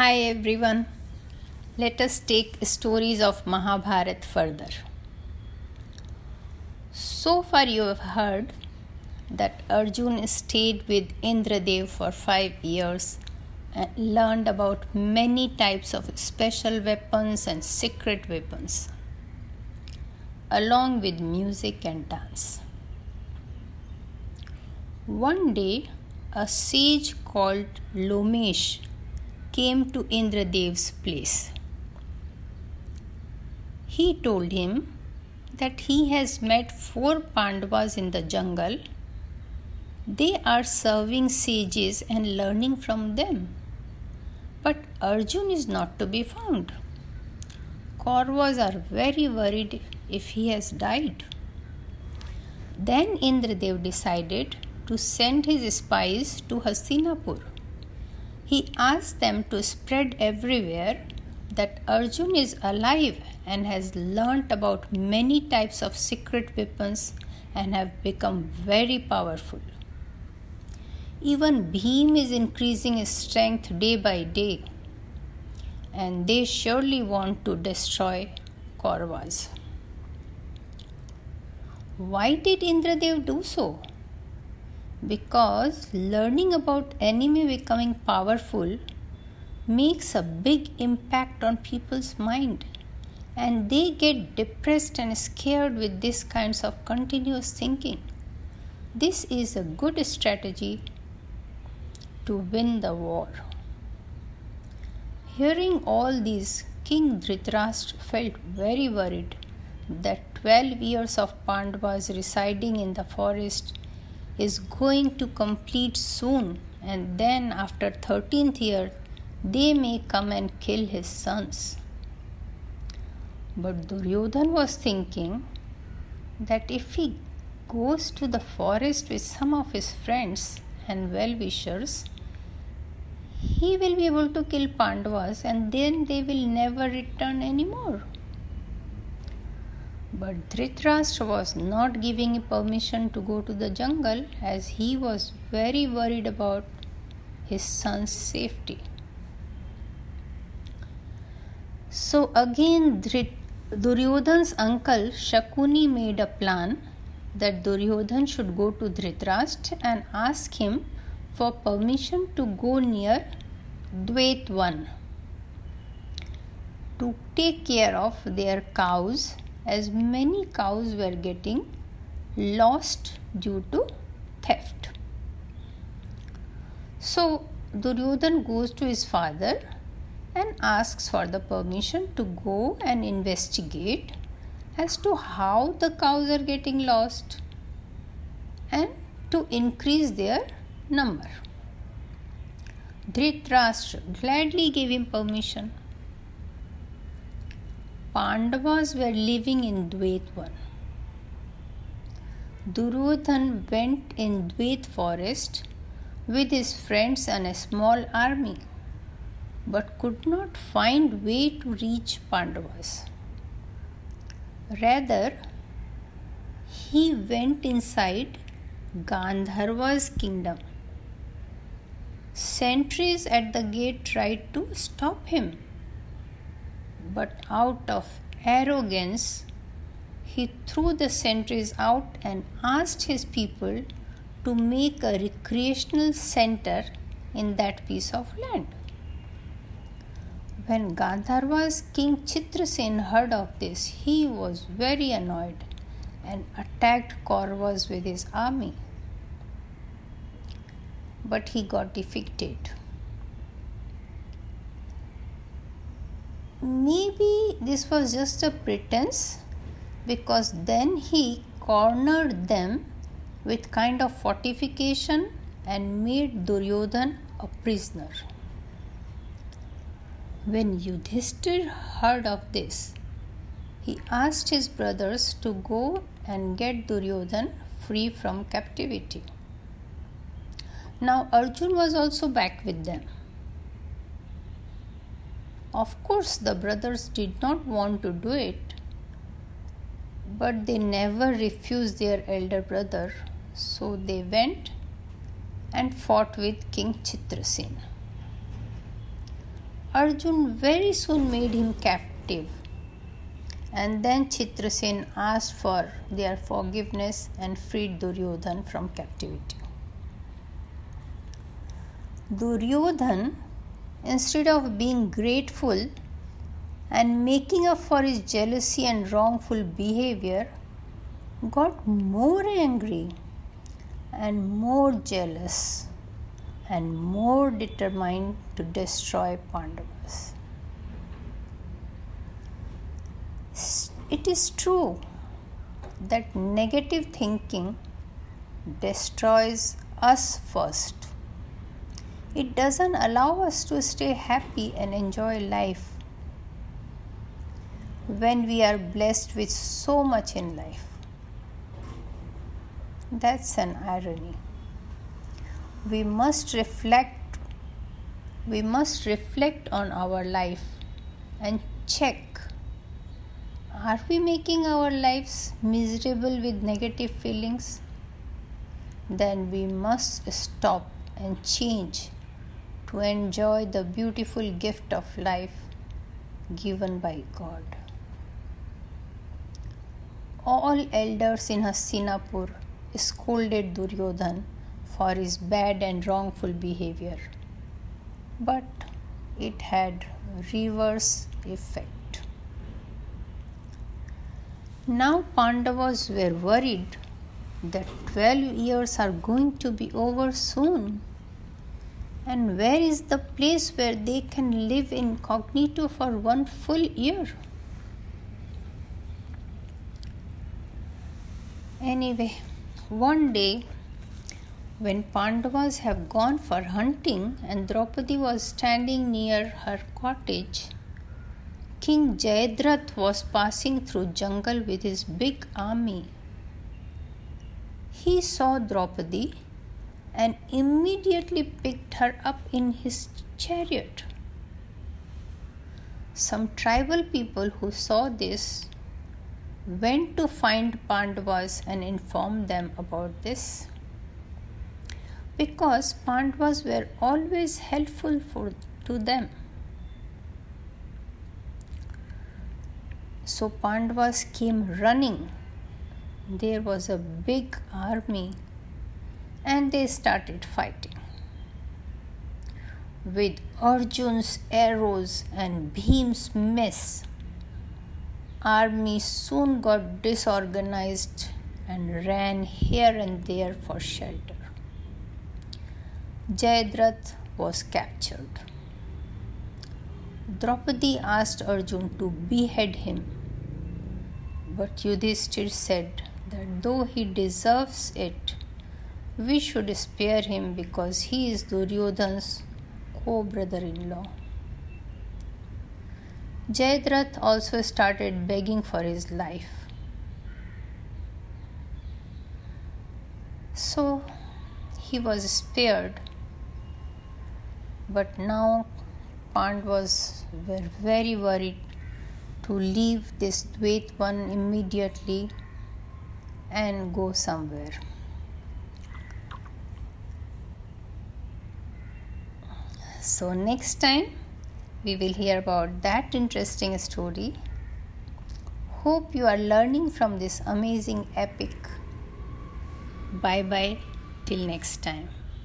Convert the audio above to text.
Hi everyone. Let us take stories of Mahabharat further. So far you have heard that Arjun stayed with Indradev for 5 years and learned about many types of special weapons and secret weapons along with music and dance. One day a sage called Lomesh came to Indradev's place. He told him that he has met four Pandavas in the jungle. They are serving sages and learning from them. But Arjun is not to be found. Kauravas are very worried if he has died. Then Indradev decided to send his spies to Hastinapur. He asked them to spread everywhere that Arjun is alive and has learnt about many types of secret weapons and have become very powerful. Even Bhim is increasing his strength day by day, and they surely want to destroy Kauravas. Why did Indradev do so? Because learning about enemy becoming powerful makes a big impact on people's mind. And they get depressed and scared with this kinds of continuous thinking. This is a good strategy to win the war. Hearing all these king dhritarashtra felt very worried that 12 years of pandavas residing in the forest is going to complete soon and then after 13th year they may come and kill his sons. But duryodhan was thinking that if he goes to the forest with some of his friends and well-wishers he will be able to kill pandavas and then they will never return anymore but Dhritarashtra was not giving permission to go to the jungle as he was very worried about his son's safety. So again, Duryodhan's uncle Shakuni made a plan that Duryodhan should go to Dhritarashtra and ask him for permission to go near Dwaitvan to take care of their cows as many cows were getting lost due to theft. So Duryodhan goes to his father and asks for the permission to go and investigate as to how the cows are getting lost and to increase their number. Dhritarashtra gladly gave him permission. Pandavas were living in Dwaitvan. Duryodhan went in Dwait forest with his friends and a small army, but could not find way to reach Pandavas. Rather, he went inside Gandharva's kingdom. Sentries at the gate tried to stop him but out of arrogance, he threw the sentries out and asked his people to make a recreational center in that piece of land. When Gandharva's king Chitrasen heard of this, he was very annoyed and attacked Kauravas with his army. But he got defeated. Maybe this was just a pretense because then he cornered them with kind of fortification and made Duryodhan a prisoner. When Yudhishthir heard of this, he asked his brothers to go and get Duryodhan free from captivity. Now Arjun was also back with them. Of course, the brothers did not want to do it, but they never refused their elder brother, so they went and fought with King Chitrasen. Arjun very soon made him captive. And then Chitrasen asked for their forgiveness and freed Duryodhan from captivity. Duryodhan, instead of being grateful and making up for his jealousy and wrongful behavior, got more angry and more jealous and more determined to destroy Pandavas. It is true that negative thinking destroys us first. It doesn't allow us to stay happy and enjoy life when we are blessed with so much in life. That's an irony. We must reflect we must reflect on our life and check are we making our lives miserable with negative feelings? Then we must stop and change to enjoy the beautiful gift of life given by God. All elders in Hastinapur scolded Duryodhan for his bad and wrongful behavior. But it had reverse effect. Now Pandavas were worried that 12 years are going to be over soon. And where is the place where they can live incognito for one full year? Anyway, one day, when Pandavas have gone for hunting and Draupadi was standing near her cottage, King Jayadratha was passing through jungle with his big army. He saw Draupadi and immediately picked her up in his chariot. Some tribal people who saw this went to find Pandavas and informed them about this. Because Pandavas were always helpful for, to them. So Pandavas came running. There was a big army and they started fighting. With Arjun's arrows and Bhim's mess, army soon got disorganized and ran here and there for shelter. Jayadratha was captured. Draupadi asked Arjun to behead him, but Yudhishthir said that though he deserves it, we should spare him because he is Duryodhan's co brother in law. Jayadratha also started begging for his life. So he was spared, but now Pandavas were very worried to leave this Dwaitvan immediately and go somewhere. So, next time we will hear about that interesting story. Hope you are learning from this amazing epic. Bye bye, till next time.